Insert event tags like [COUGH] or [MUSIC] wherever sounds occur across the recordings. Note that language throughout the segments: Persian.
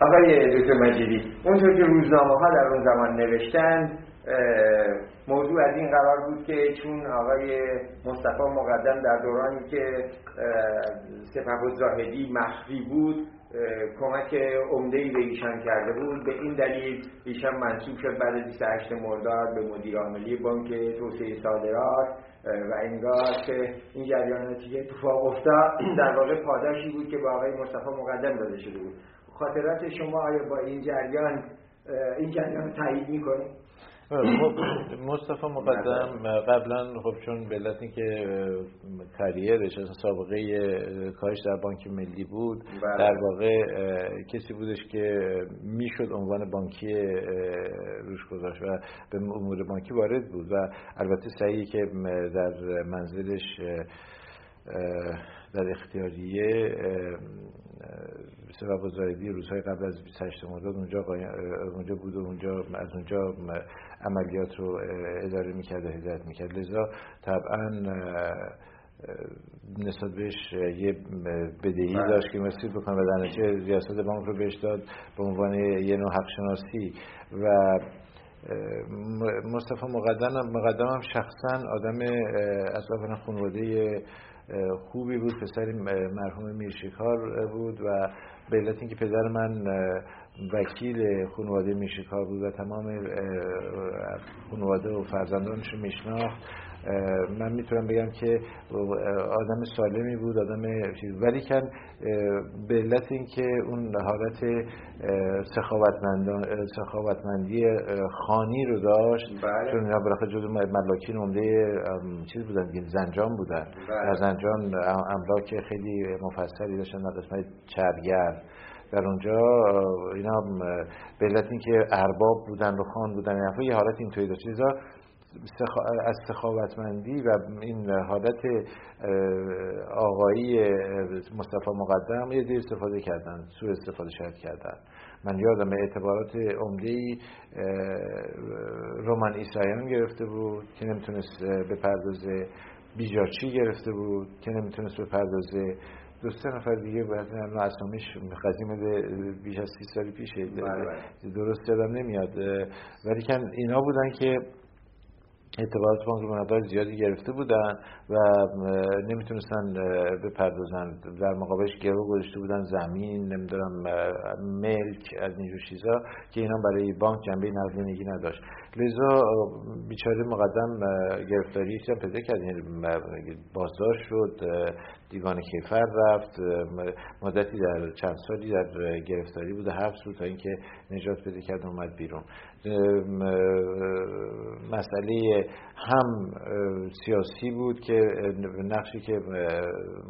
آقای دکتر مجیدی اونطور که روزنامه ها در اون زمان نوشتن موضوع از این قرار بود که چون آقای مصطفی مقدم در دورانی که سپه زاهدی مخفی بود کمک عمده ای به ایشان کرده بود به این دلیل ایشان منصوب شد بعد 28 مرداد به مدیر عاملی بانک توسعه صادرات و انگار که این جریان نتیجه اتفاق افتاد. [CLEARS THROAT] در واقع پاداشی بود که با آقای مصطفی مقدم داده شده بود. خاطرات شما آیا با این جریان این جریان تایید می‌کنید خب، مصطفی مقدم قبلا خب چون به که کریرش سابقه کارش در بانک ملی بود بله. در واقع کسی بودش که می‌شد عنوان بانکی روش گذاشت و به امور بانکی وارد بود و البته سعی که در منزلش در اختیاریه سبب زایدی روزهای قبل از 28 مرداد اونجا اونجا بود و اونجا از اونجا عملیات رو اداره می‌کرد و هدایت می‌کرد لذا طبعا نسبت بهش یه بدهی بله. داشت که مسئول بکنه و در نتیجه ریاست بانک رو بهش داد به عنوان یه نوع حق شناسی و مصطفی مقدم مقدم هم شخصا آدم اصلا خانواده خوبی بود. پسری مرحوم میرشکار بود و به علت اینکه پدر من وکیل خانواده میشکار بود و تمام خانواده و فرزندانش میشناخت من می‌تونم بگم که آدم سالمی بود آدم ولی کن به علت اینکه اون حالت سخاوتمندی خانی رو داشت بله. چون اینا بالاخره جزو ملاکین عمده چیز بودن زنجان بودن بله. در زنجان املاک خیلی مفصلی داشتن در قسمت چرگر در اونجا اینا به علت اینکه ارباب بودن و خان بودن یه حالت اینطوری داشت از سخاوتمندی و این حالت آقایی مصطفی مقدم یه دیر استفاده کردن سو استفاده شاید کردن. من یادم اعتبارات عمده ای رومن ایسایان گرفته بود که نمی‌تونست به پردازه بیجاچی گرفته بود که نمی‌تونست به پردازه دو سه نفر دیگه باید اسامیش قدیم بیش از سی سالی پیشه. بله، بله. درست یادم نمیاد. ولی کن اینا بودن که اعتبارات بانک رو مقدار زیادی گرفته بودن و نمی‌تونستن بپردازن. در مقابلش گرو گذاشته بودن زمین نمی‌دونم ملک از اینجور چیزا که اینا برای بانک جنبه نقدینگی نداشت. لذا بیچاره مقدم گرفتاری هم پیدا کرد. یعنی بازداشت شد دیوان کیفر رفت مدتی در چند سالی در گرفتاری بود حبس بود تا اینکه نجات پیدا کرد اومد بیرون. مسئله هم سیاسی بود که نقشی که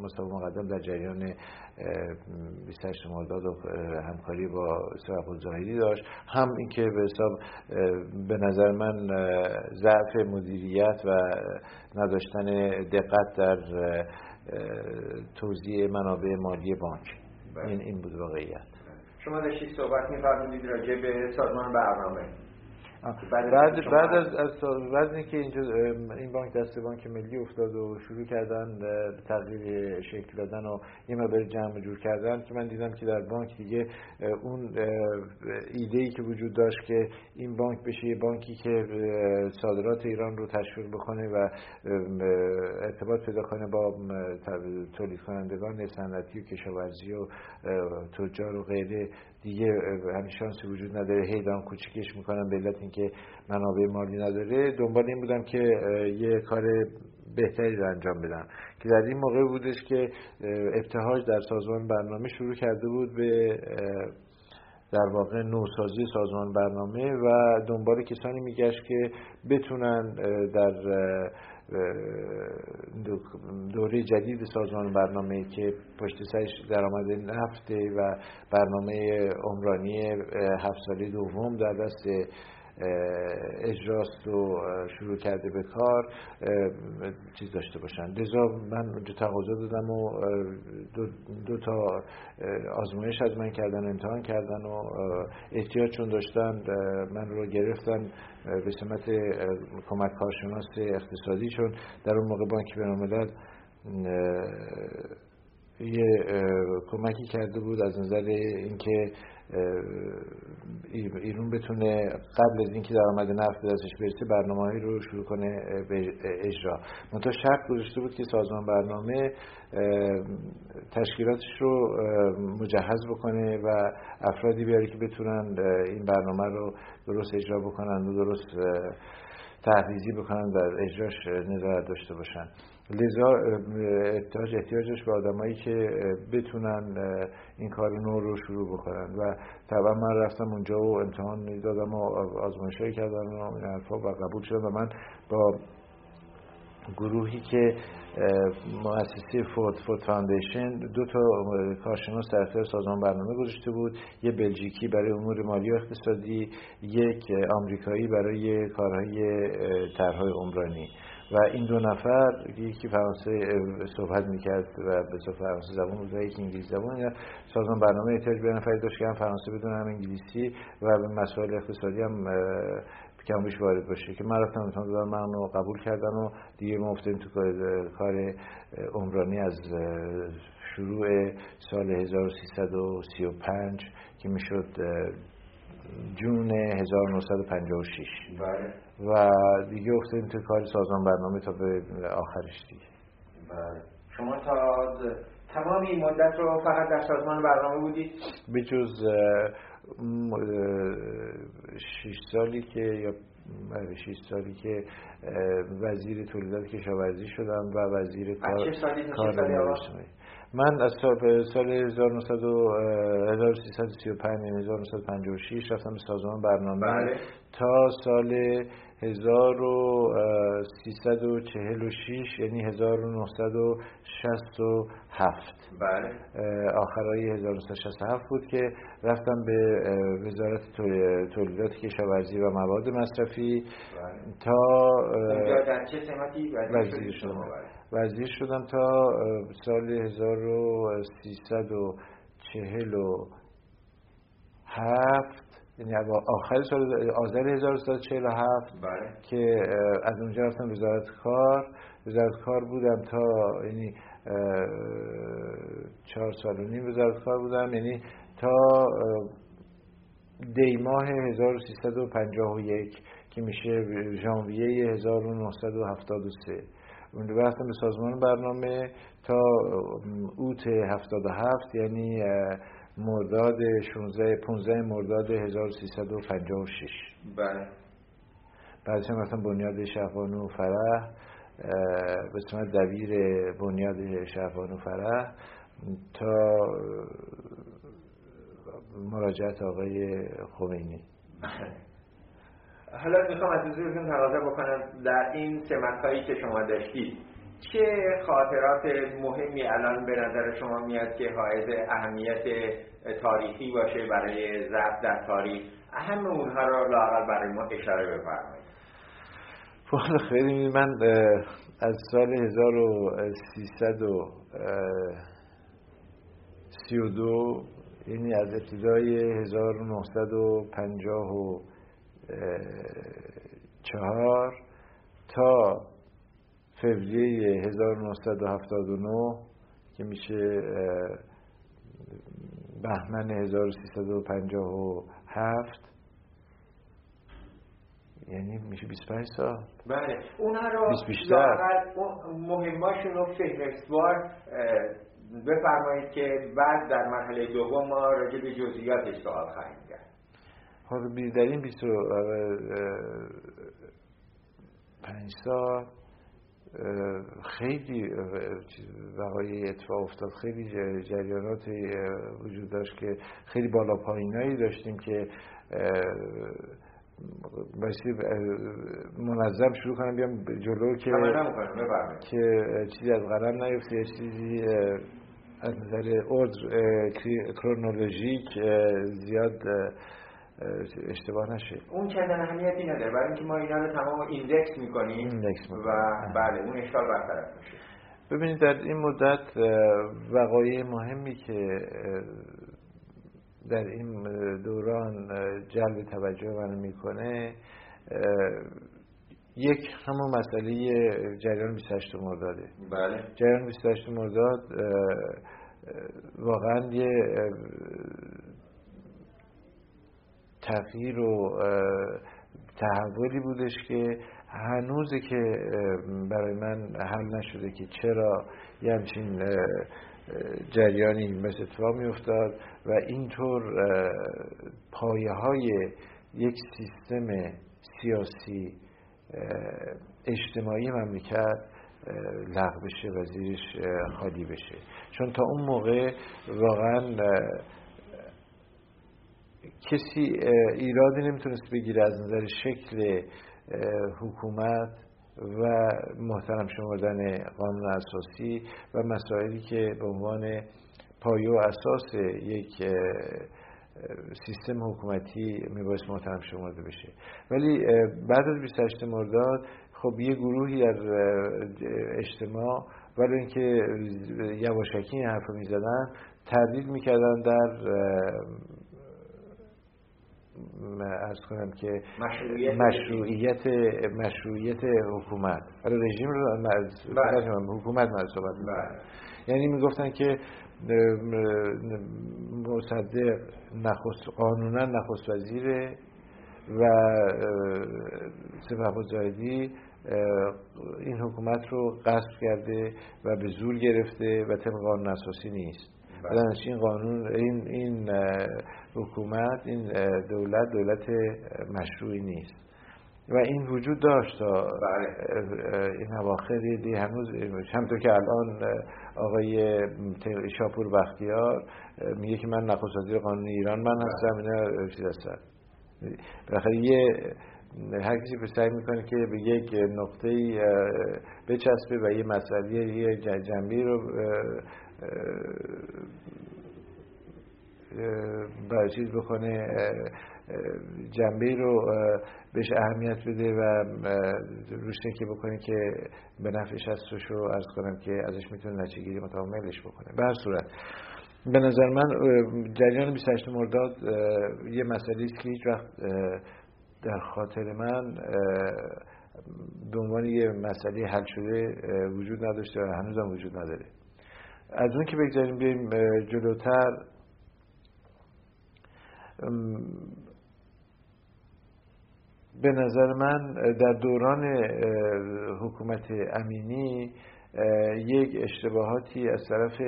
مصطفی مقدم در جریان 28 مرداد و همکاری با سرخ زاهدی داشت. هم اینکه به حساب به نظر من ضعف مدیریت و نداشتن دقت در توزیع منابع مالی بانک. بله. این این بود واقعیت. شما داشتید صحبت می‌فرمودید راجع به سازمان برنامه. بعد بعد از از وزنی که اینجا این بانک دست بانک ملی افتاد و شروع کردن تغییر شکل دادن و یه مقدار جمع جور کردن که من دیدم که در بانک دیگه اون ایده ای که وجود داشت که این بانک بشه یه بانکی که صادرات ایران رو تشویق بکنه و ارتباط پیدا کنه با تولید کنندگان صنعتی و کشاورزی و تجار و غیره دیگه همین شانسی وجود نداره. هی دارم کوچیکش می‌کنم به علت اینکه منابع مالی نداره. دنبال این بودم که یه کار بهتری رو انجام بدم که در این موقع بودش که ابتهاج در سازمان برنامه شروع کرده بود به در واقع نوسازی سازمان برنامه و دنبال کسانی میگشت که بتونن در دوره جدید سازمان برنامه که پشت سرش درآمد نفت و برنامه عمرانی هفت ساله دوم در دست اجراست و شروع کرده به کار چیز داشته باشن. لذا من اونجا تقاضا دادم و دو, تا آزمایش از من کردن امتحان کردن و احتیاج چون داشتن من رو گرفتن به سمت کمک کارشناس اقتصادی چون در اون موقع بانک بینالملل یه کمکی کرده بود از نظر اینکه ایرون بتونه قبل از اینکه درآمد نفت دستش برسه برنامه رو شروع کنه به اجرا. منتها شرط گذاشته بود که سازمان برنامه تشکیلاتش رو مجهز بکنه و افرادی بیاره که بتونن این برنامه رو درست اجرا بکنن و درست تحریزی بکنن در اجراش نظارت داشته باشن. لذا احتیاج احتیاجش به آدمایی که بتونن این کار نو رو شروع بکنن. و طبعا من رفتم اونجا و امتحان دادم و آزمایشایی کردم و این حرفا و قبول شدم و من با گروهی که مؤسسه فورد Ford Foundation دو تا کارشناس در اختیار سازمان برنامه گذاشته بود. یه بلژیکی برای امور مالی و اقتصادی یک آمریکایی برای کارهای طرحهای عمرانی. و این دو نفر یکی فرانسه صحبت می‌کرد و به صورت فرانسه زبان بود و یکی انگلیسی زبان. یا سازمان برنامه احتیاج به نفری داشت که هم فرانسه بدون هم انگلیسی و به مسائل اقتصادی هم کمبیش وارد باشه. که من رفتم امتحان دادم من رو قبول کردن و دیگه ما افتادیم تو کار عمرانی از شروع سال 1335 که می‌شد جون 1956 بله. و دیگه افتادیم تو کار سازمان برنامه تا به آخرش دیگه بله. شما تا تمام این مدت رو فقط در سازمان برنامه بودید؟ به جز شش سالی که یا بله، شش سالی که وزیر تولیدات کشاورزی شدم و وزیر کار کار من از سال, سال 1335 1956 رفتم به سازمان برنامه بله. تا سال 1346 یعنی 1967 بله. آخرای 1967 بود که رفتم به وزارت تولیدات کشاورزی و مواد مصرفی. بله. تا در چه سمتی وزیر شدم. وزیر شدم تا سال 1347 یعنی آخر سال آذر 1347 بله. که از اونجا رفتم وزارت کار. وزارت کار بودم تا یعنی چهار سال و نیم وزارت کار بودم. یعنی تا دی ماه 1351 که میشه ژانویه 1973 اون رفتم به سازمان برنامه تا اوت 77 یعنی مرداد 16 15 مرداد 1356 بله. بعدش هم رفتم بنیاد شهبانو فرح به اسم دبیر بنیاد شهبانو فرح تا مراجعت آقای خمینی. حالا می‌خوام از حضورتون تقاضا بکنم در این سمت هایی که شما داشتید. چه خاطرات مهمی الان به نظر شما میاد که حائز اهمیت تاریخی باشه برای ضبط در تاریخ؟ اهم اونها رو لاقل برای ما اشاره بفرمایید. والا خیلی من از سال 1332 یعنی از ابتدای 1954 تا فوریه 1979 که میشه بهمن 1357 یعنی میشه 25 سال. بله. اونها رو مهماشون رو فهرستوار بفرمایید که بعد در مرحله دوم ما راجع به جزئیاتش سوال خواهیم کرد. خب در این 25 سال خیلی وقایع اتفاق افتاد. خیلی جریانات وجود داشت که خیلی بالا پایینایی داشتیم که بایستی منظم شروع کنم بیام جلو که که چیزی از قلم نیفته چیزی از نظر اردر chronologic زیاد اشتباه نشه. اون چندان اهمیتی نداره. برای اینکه ما اینا رو تمام index می‌کنیم index و بله اون اشکال برطرف میشه. ببینید در این مدت وقایع مهمی که در این دوران جلب توجه من می‌کنه یک همون مسئله جریان 28 مرداده. بله. جریان 28 مرداد واقعا یه تغییر و تحولی بودش که هنوزه که برای من حل نشده که چرا یه همچین جریانی مثل اتفاق می افتاد و اینطور پایه های یک سیستم سیاسی اجتماعی مملکت لغو بشه و زیرش خالی بشه. چون تا اون موقع واقعا کسی ایرادی نمی‌تونست بگیره از نظر شکل حکومت و محترم شمردن قانون اساسی و مسائلی که به عنوان پایه و اساس یک سیستم حکومتی میبایست محترم شمرده بشه. ولی بعد از 28 مرداد خب یه گروهی در اجتماع ولی اینکه یواشکی این حرف می‌زدن تردید می‌کردن در ارز کنم که مشروعیت مشروعیت حکومت حالا رژیم رو بله. حکومت من صحبت بله. یعنی می‌گفتن که مصدق نخست قانونا نخست وزیره و سپه زاهدی این حکومت رو قصد کرده و به زور گرفته و طبق قانون اساسی نیست. این قانون این این حکومت این دولت دولت مشروعی نیست. و این وجود داشت تا بله. این اواخر دی هنوز همطور که الان آقای شاپور بختیار میگه که من نخست وزیر قانون ایران من هستم اینا چیز هستن. بالاخره یه هر کسی به سعی می‌کنه که به یک نقطه بچسبه و یه مسئله یه جنبی رو چیز بکنه جنبه رو بهش اهمیت بده و روش که بکنه که به نفعش هستش رو ارز کنم که ازش می‌تونه نچه گیری متعاملش بکنه. به هر صورت به نظر من جریان 28 مرداد یه مسئله است که هیچ وقت در خاطر من به عنوان یه مسئله حل شده وجود نداشته و هنوز هم وجود نداره. از اون که بگذاریم بریم جلوتر. به نظر من در دوران حکومت امینی یک اشتباهاتی از طرف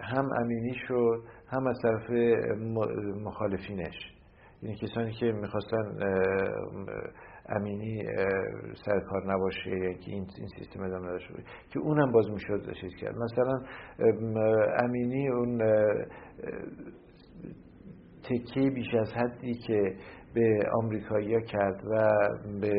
هم امینی شد هم از طرف مخالفینش. یعنی کسانی که می‌خواستن امینی سرکار نباشه یا که این سیستم ادامه داشته که اونم باز می‌شد چیز کرد. مثلا امینی اون تکیه بیش از حدی که به آمریکایی کرد و به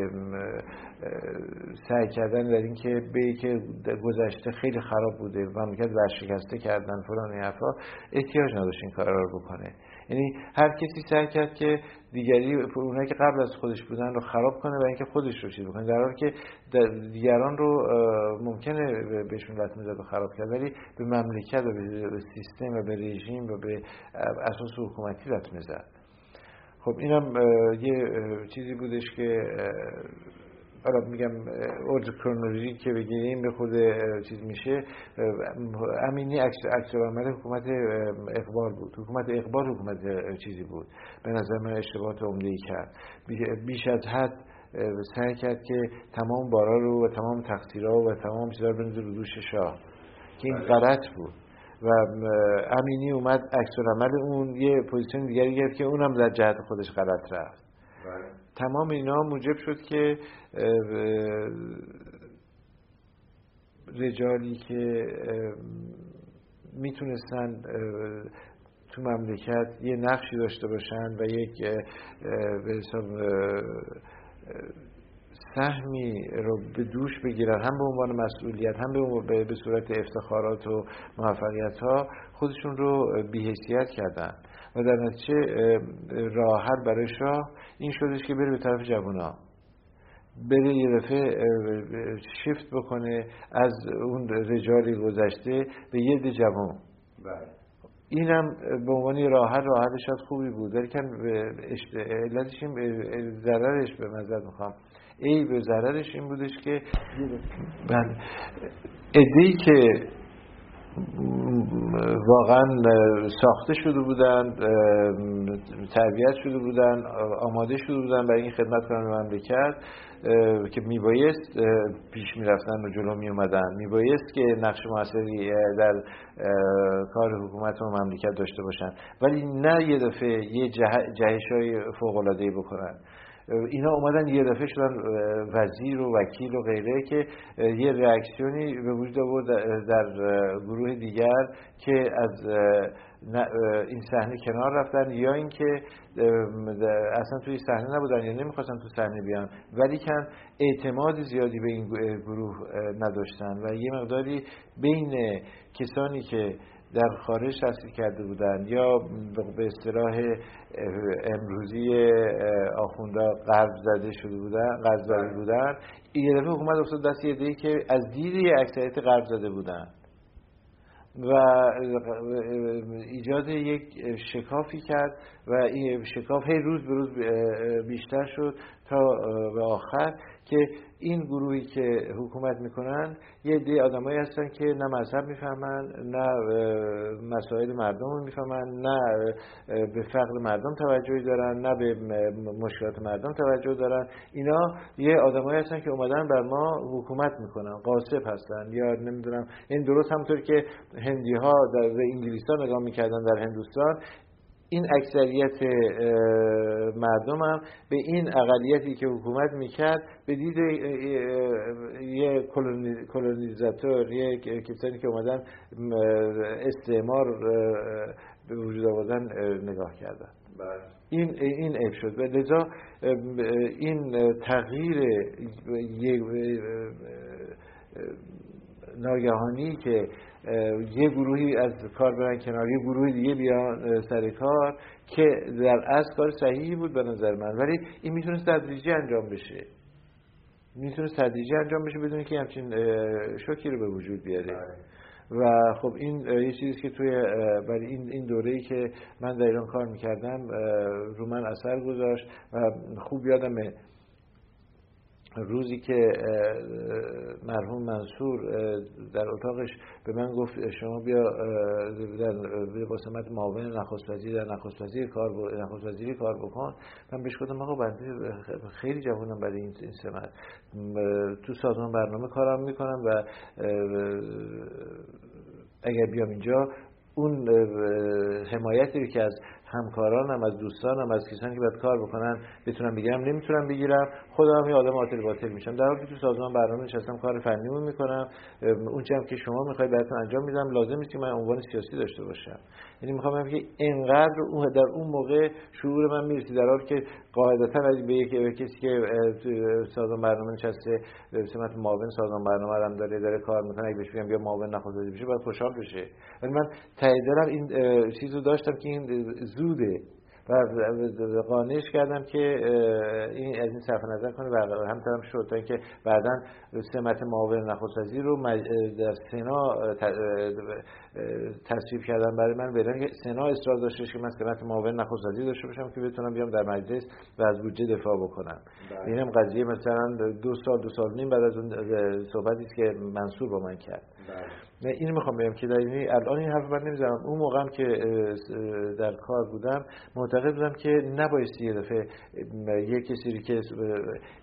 سعی کردن در اینکه به که گذشته خیلی خراب بوده و مملکت ورشکسته کردن فلان این حرفا احتیاج نداشت این کار رو بکنه. یعنی هر کسی سعی کرد که دیگری اونایی که قبل از خودش بودن رو خراب کنه و اینکه خودش رو چیز بکنه. در حالی که دیگران رو ممکنه بهشون لطمه زد و خراب کرد ولی به مملکت و به سیستم و به رژیم و به اساس حکومتی لطمه زد خب اینم یه چیزی بودش که حالا میگم ارز کرونولوژی که بگیریم به خود چیز میشه. امینی عکس عمل حکومت اقبال بود. حکومت اقبال حکومت چیزی بود. به نظر من اشتباهات عمده ای کرد. بیش از حد سعی کرد که تمام بارا رو و تمام تقصیرها و تمام چیزا رو بنزه رو دوش شاه. که این بله. غلط بود. و امینی اومد عکس عمل اون یه پوزیشن دیگری گرفت که اونم در جهت خودش غلط رفت. بله. تمام اینا موجب شد که رجالی که می‌تونستن تو مملکت یه نقشی داشته باشن و یک به حساب سهمی رو به دوش بگیرن هم به عنوان مسئولیت هم به, به صورت افتخارات و موفقیت ها خودشون رو بیهیسیت کردن. و در نتیجه راه برای شاه. این شدش که بره به طرف جوونا. بره یه دفعه شیفت بکنه. از اون رجالی گذشته به یه ده جوان. بله. اینم به عنوان راه حل راه شاید خوبی بود. ولی کن علتش این ضررش به مزد می‌خوام. ای به ضررش این بودش که بله. ادهی که واقعا ساخته شده بودن تربیت شده بودن آماده شده بودن برای این خدمت کنن مملکت که میبایست پیش می‌رفتن و جلو میومدن میبایست که نقش موثری در کار حکومت و مملکت داشته باشن. ولی نه یه دفعه یه جهش های فوق العاده بکنن. اینا اومدن یه دفعه شدن وزیر و وکیل و غیره که یه ریاکسیونی به وجود آورد در گروه دیگر که از این صحنه کنار رفتن یا اینکه اصلا توی صحنه نبودن یا نمی‌خواستن تو صحنه بیان. ولی کن اعتماد زیادی به این گروه نداشتن و یه مقداری بین کسانی که در خارج تحصیل کرده بودند یا به اصطلاح امروزی آخوندا قرض زده شده بودن قرض زده بودن این دفعه حکومت افتاد دست یه که از دیدی اکثریت قرض زده بودن و ایجاد یک شکافی کرد و این شکاف هی روز به روز بیشتر شد تا به آخر که این گروهی که حکومت می‌کنن یه دی آدمایی هستن که نه مذهب می‌فهمن نه مسائل مردم رو می‌فهمن نه به فقر مردم توجهی دارن نه به مشکلات مردم توجه دارن. اینا یه آدمایی هستن که اومدن بر ما حکومت می‌کنن قاسب هستن یا نمی‌دونم. این درست همونطور که هندی ها در انگلیس ها نگاه می‌کردن در هندوستان این اکثریت مردم هم به این اقلیتی که حکومت می‌کرد به دید یه کلونیزاتور یه کسانی که اومدن استعمار به وجود آوردن نگاه کردن بله. این این عیب شد و لذا این تغییر ناگهانی که یه گروهی از کار برن کنار یه گروه دیگه بیان سر کار که در از کار صحیحی بود به نظر من. ولی این می‌تونست تدریجی انجام بشه. می‌تونست تدریجی انجام بشه بدون که همچین شوکی رو به وجود بیاره. بله. و خب این یه چیزی که توی برای این این دوره‌ای که من در ایران کار می‌کردم رو من اثر گذاشت و خوب یادمه روزی که مرحوم منصور در اتاقش به من گفت شما بیا در بسمت معاون نخست وزیر در نخست وزیر کار نخست وزیری کار بکن. من بهش گفتم آقا بنده خیلی جوانم برای این سمت. تو سازمان برنامه کارم می‌کنم و اگر بیام اینجا اون حمایتی که از همکارانم از دوستانم از کسانی که باید کار بکنن بتونم بگیرم نمی‌تونم بگیرم. خودم یه آدم عاطل باطل میشم. در حالی که تو سازمان برنامه نشستم کار فنیمو می‌کنم. اون هم که شما می‌خواید براتون انجام میدم لازم نیست که من عنوان سیاسی داشته باشم. یعنی می‌خوام بگم که اینقدر اون در اون موقع شعور من می‌رسی در حالی که قاعدتا به یک کسی که سازمان برنامه نشسته سمت معاون سازمان برنامه هم داره داره کار می‌کنه اگه بهش بگم بیا معاون نخست بشه باید خوشحال بشه. ولی من تایید این چیزو داشتم که این زوده و قانعش کردم که این از این صرف نظر کنه و همطورم شد تا اینکه بعدا سمت معاون نخست وزیر رو در سنا تصویب کردن برای من بدن که سنا اصرار داشتش که من سمت معاون نخست وزیر داشته باشم که بتونم بیام در مجلس و از بودجه دفاع بکنم. بله. اینم قضیه مثلا دو سال دو سال نیم بعد از اون صحبتی است که منصور با من کرد. بله. این می‌خوام بگم که در این الان این حرف من نمی‌زنم اون موقعم که در کار بودم معتقد بودم که نبایستی یه دفعه یه کسی که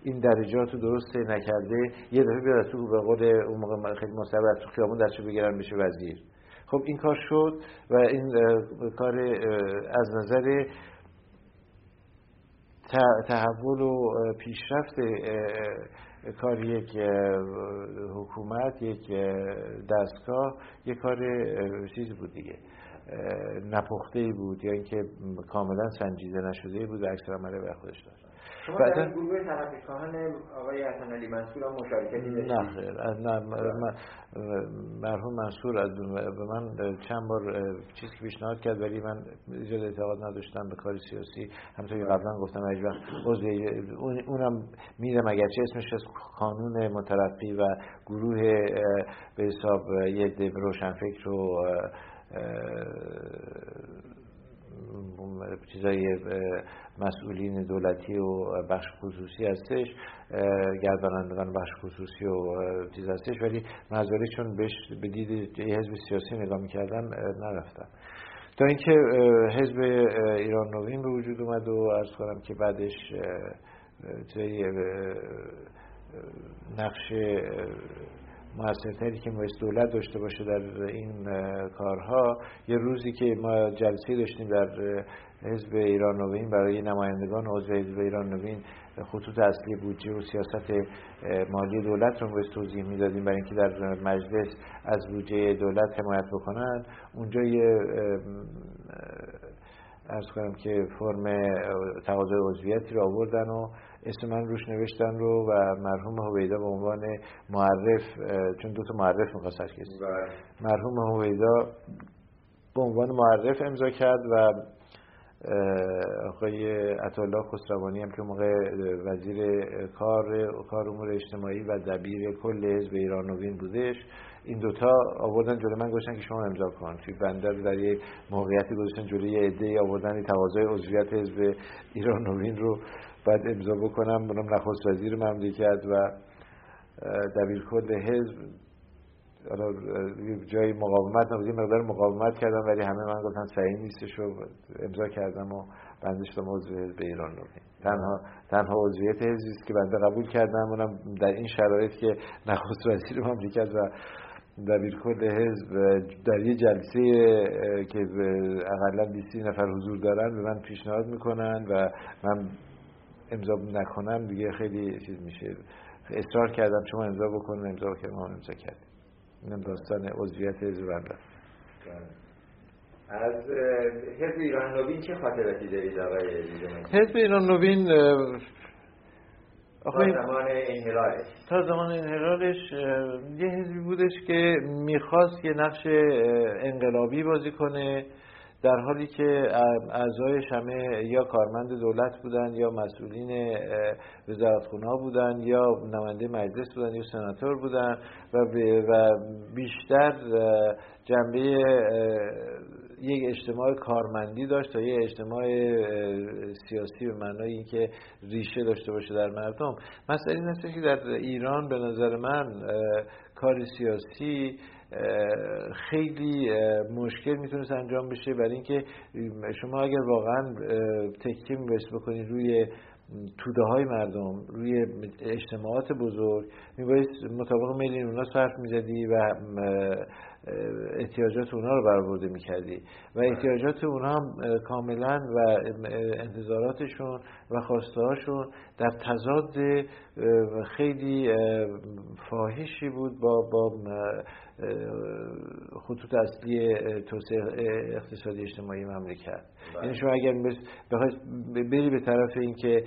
این درجات رو درست نکرده یه دفعه بیاد تو به قول اون موقع خیلی مصبر تو خیابون دستشو بگیرن میشه وزیر خب این کار شد و این کار از نظر تحول و پیشرفت کار یک حکومت یک دستگاه یک کار چیزی بود دیگه. نپخته بود یا اینکه کاملا سنجیده نشده بود و اکثر عمله به خودش داشت. شما در گروه تحقیقان آقای حسن علی منصور هم مشارکتی داشتید. نه خیر نه مرحوم منصور از به من چند بار چیزی که پیشنهاد کرد ولی من زیاد اعتقاد نداشتم به کار سیاسی. همونطور که قبلا گفتم هیچ وقت اونم میرم اگرچه اسمش از قانون مترقی و گروه به حساب یه روشنفکر رو چیزای مسئولین دولتی و بخش خصوصی هستش گردانندگان بخش خصوصی و چیز هستش ولی چون بهش به دید حزب سیاسی نگاه می‌کردن نرفتن. تا اینکه حزب ایران نوین به وجود اومد و ارز کنم که بعدش نقش موثرتری که باید دولت داشته باشه در این کارها یه روزی که ما جلسه داشتیم در حزب ایران نوین برای نمایندگان عضو حزب ایران نوین خطوط اصلی بودجه و سیاست مالی دولت رو باید توضیح می‌دادیم برای اینکه در مجلس از بودجه دولت حمایت بکنن اونجا یه ارز کنم که فرم تقاضای عضویتی رو آوردن و اسم من روش نوشتن رو و مرحوم هویدا به عنوان معرف چون دو تا معرف می‌خواست کسی بله. مرحوم هویدا به عنوان معرف امضا کرد و آقای عطالله خسروانی هم که موقع وزیر کار کار امور اجتماعی و دبیر کل حزب ایران نوین بودش این دوتا آوردن جلو من گوشن که شما امضا کن. توی بندر در یه موقعیتی گذاشتن جلوی عده آوردن تقاضای عضویت حزب ایران نوین رو بعد امضا بکنم. اونم نخست وزیر مملکت و دبیر کل حزب حالا جای مقاومت نبود مقدار مقاومت کردم ولی همه من گفتن صحیح نیستش و امضا کردم و بنده شدم عضو حزب ایران رو. تنها تنها عضویت حزبی است که بنده قبول کردم اونم در این شرایط که نخست وزیر مملکت و دبیر کل حزب در یه جلسه که اقلا 20 نفر حضور دارن به من پیشنهاد می‌کنن و من امضا نکنم دیگه خیلی چیز میشه. اصرار کردم شما امضا بکنم امضا کردم امضا کردیم. اینم داستان عضویت حزب بنده. از حزب ایران نوین چه خاطراتی دارید آقای حزب ایران نوین تا زمان انحلالش تا زمان انحلالش یه حزبی بودش که می‌خواست یه نقش انقلابی بازی کنه. در حالی که اعضایش همه یا کارمند دولت بودن یا مسئولین وزارتخونه ها بودن یا نماینده مجلس بودن یا سناتور بودن و, و بیشتر جنبه یک اجتماع کارمندی داشت تا یک اجتماع سیاسی به معنای اینکه ریشه داشته باشه در مردم. مسئله این است که در ایران به نظر من کار سیاسی خیلی مشکل می‌تونست انجام بشه برای اینکه شما اگر واقعا تکیه میبایست بکنید روی توده های مردم روی اجتماعات بزرگ میبایست مطابق میلین اونا صرف می‌زدی و احتیاجات اونا رو برآورده می‌کردی و احتیاجات اونا هم کاملا و انتظاراتشون و خواسته هاشون در تضاد خیلی فاحشی بود با با خطوط اصلی توسعه اقتصادی اجتماعی مملکت بله. یعنی شما اگر بخواید بری به طرف اینکه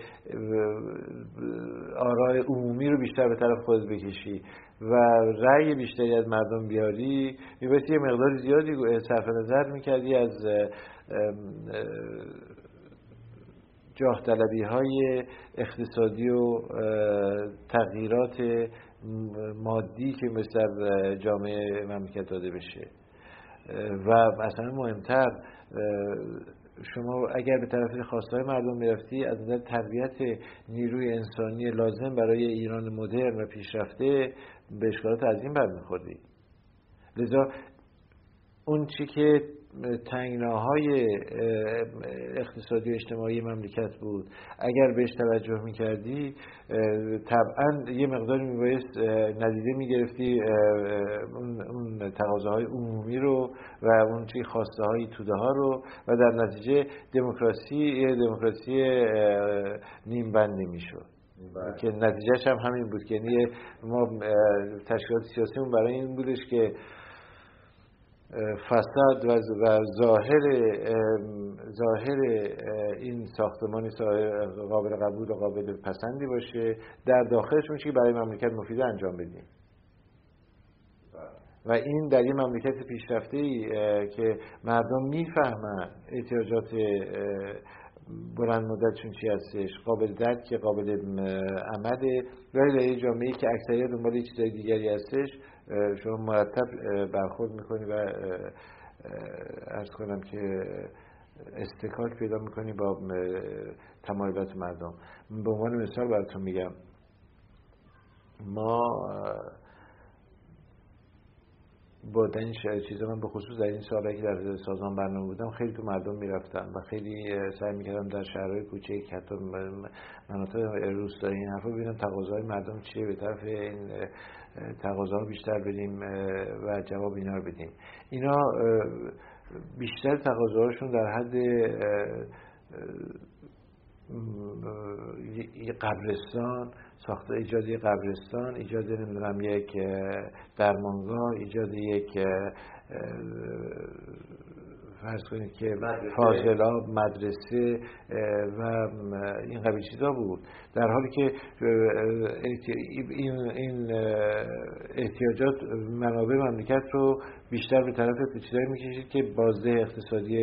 آرای عمومی رو بیشتر به طرف خود بکشی و رأی بیشتری از مردم بیاری میبایستی یه مقدار زیادی صرف نظر می‌کردی از جاه های اقتصادی و تغییرات مادی که مثل جامعه مملکت داده بشه. و اصلا مهمتر شما اگر به طرف خواستهای مردم می‌رفتی از نظر تربیت نیروی انسانی لازم برای ایران مدرن و پیشرفته به اشکالات عظیم برمیخوردی لذا اون چی که تنگناهای اقتصادی و اجتماعی مملکت بود. اگر بهش توجه می‌کردی طبعا یه مقداری میبایست ندیده می‌گرفتی اون تقاضاهای عمومی رو و اون چی خواسته های توده ها رو و در نتیجه دموکراسی یه دموکراسی نیمبندی می‌شد بله. که نتیجهش هم همین بود. که یعنی ما تشکیلات سیاسیمون برای این بودش که فساد و ظاهر ظاهر این ساختمانی قابل قبول و قابل پسندی باشه در داخلش میشه که برای مملکت مفیده انجام بدیم؟ و این در یه مملکت پیشرفته ای که مردم می‌فهمن احتیاجات بلند مدتشون چی هستش قابل درک قابل عمده ولی در یه جامعه که اکثریت دنبال چیزای دیگری هستش شما مرتب برخورد می‌کنی و ارز کنم که استکاک پیدا می‌کنی با تمایلات مردم. به عنوان مثال براتون میگم. ما با این چیزا من به خصوص در این سالی که در سازمان برنامه بودم خیلی تو مردم می‌رفتم و خیلی سعی می‌کردم در شهرهای کوچک حتی مناطق روستایی این حرفا ببینم تقاضای مردم چیه به طرف این تقاضا بیشتر بدیم و جواب اینا رو بدیم. اینا بیشتر تقاضاهاشون در حد قبرستان ساخت ایجاد قبرستان ایجاد نمی‌دونم یک درمانگاه ایجاد یک فرض کنید که فاضلاب مدرسه و این قبیل چیزا بود. در حالی که این, این احتیاجات منابع مملکت رو بیشتر به طرف چیزایی می‌کشید که بازده اقتصادی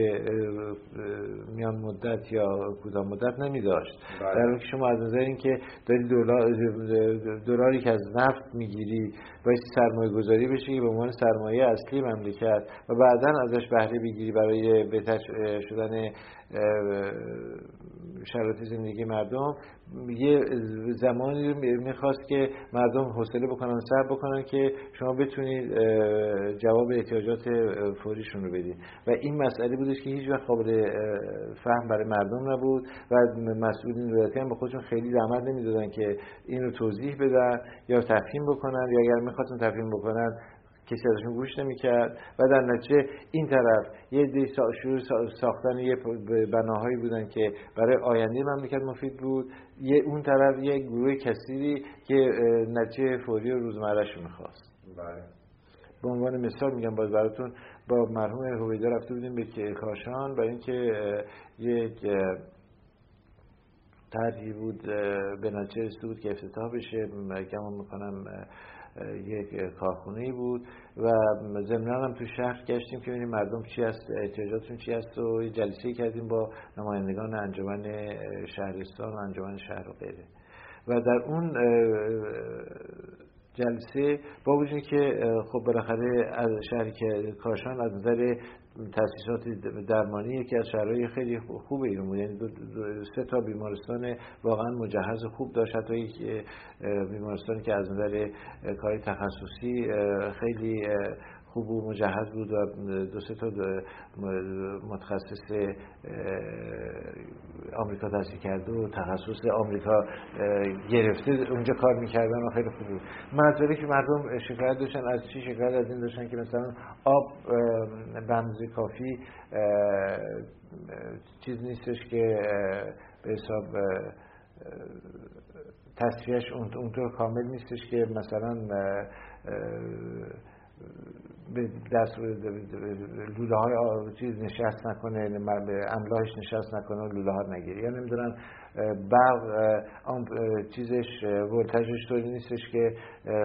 میان مدت یا کوتاه مدت نمی داشت بله. در حالی که شما از نظر اینکه داری دلار دلاری که از نفت می‌گیری باید سرمایه گذاری بشه که به عنوان سرمایه اصلی مملکت و بعدا ازش بهره بگیری برای بهتر شدن شرایط زندگی مردم یه زمانی می‌خواست که مردم حوصله بکنن صبر بکنن که شما بتونید جواب احتیاجات فوریشون رو بدید و این مسئله بودش که هیچ وقت قابل فهم برای مردم نبود و مسئولین دولتی هم به خودشون خیلی زحمت نمی‌دادن که این رو توضیح بدن یا تفهیم بکنن یا اگر می‌خواستن تفهیم بکنن کسی ازشون گوش نمی‌کرد. و در نتیجه این طرف یه دی شروع ساختن یه بناهایی بودن که برای آینده مملکت مفید بود. یه اون طرف یه گروه کثیری که نتیجه فوری روزمرهش می‌خواست. بله. به عنوان مثال میگم باز براتون با مرحوم هویدا رفته بودیم به کاشان برای اینکه یک طرحی بود به نتیجه بود که افتتاح بشه گمان می‌کنم یک کارخونه بود و ضمنا هم تو شهر گشتیم که ببینیم مردم چی هست احتیاجاتشون چی هست و جلسه کردیم با نمایندگان انجمن شهرستان و انجمن شهر و غیره. و در اون جلسه با وجودی که خب بالاخره از شهری که کاشان از نظر تاسیسات درمانی یکی از شهرهای خیلی خوب ایران بود. یعنی سه تا بیمارستان واقعا مجهز خوب داشت. حتی بیمارستانی که از نظر کاری تخصصی خیلی خوب و مجهز بود و دو سه تا متخصص آمریکا تحصیل کرده و تخصص آمریکا گرفته. اونجا کار می‌کردن و خیلی خوب بود. که مردم شکایت داشتن از چی شکایت؟ از این داشتن که مثلا آب به کافی چیز نیستش که به حساب تصفیهش اونطور کامل نیستش که مثلا به دست لوله های چیز نشست نکنه املاحش نشست نکنه و لوله ها نگیره. یا نمی‌دونم برق چیزش ولتاژش طوری نیستش که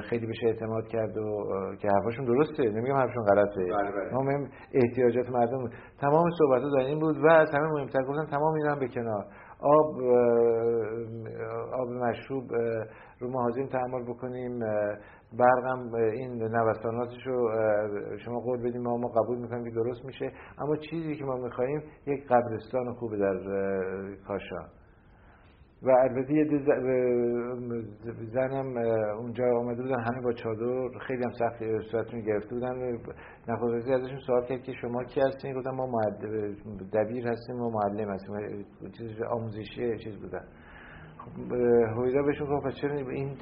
خیلی بشه اعتماد کرد و که حرفاشون درسته. نمیگم حرفشون غلطه. بله بله. احتیاجات مردم تمام صحبت در این بود و از همه مهمتر گفتن تمام این هم به کنار. آب آب مشروب رو ما حاضرین تحمل بکنیم برقم این نوساناتش رو شما قول بدیم ما ما قبول می‌کنیم که درست میشه. اما چیزی که ما میخواییم یک قبرستان خوبه در کاشان. و البته یه زنم اونجا آمده بودن همه با چادر خیلی هم سخت صورتون گرفته بودن. نخواست ازشون سوال کرد که شما کی هستین؟ گفتم ما دبیر هستیم و معلم هستیم. چیز آموزشی چیز بودن. خب هویدا بهشون گفت چرا این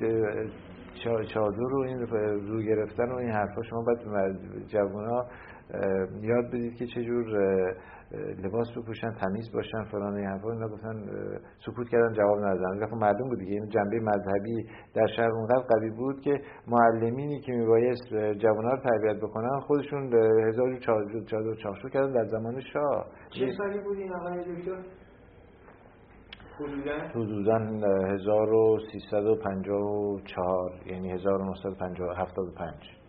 چادر رو این رو گرفتن و این حرفا شما باید جوونا یاد بدید که چجور لباس بپوشن تمیز باشن فلان این حرفا. اینا گفتن سکوت کردن جواب ندادن. گفتم مردم بود دیگه. این جنبه مذهبی در شهر اونقدر قوی بود که معلمینی که میبایست جوونا رو تربیت بکنن خودشون هزار چادر چاخشو کردن در زمان شاه. چه سالی بود این آقای دکتر؟ حدودا؟ 1354 یعنی 1975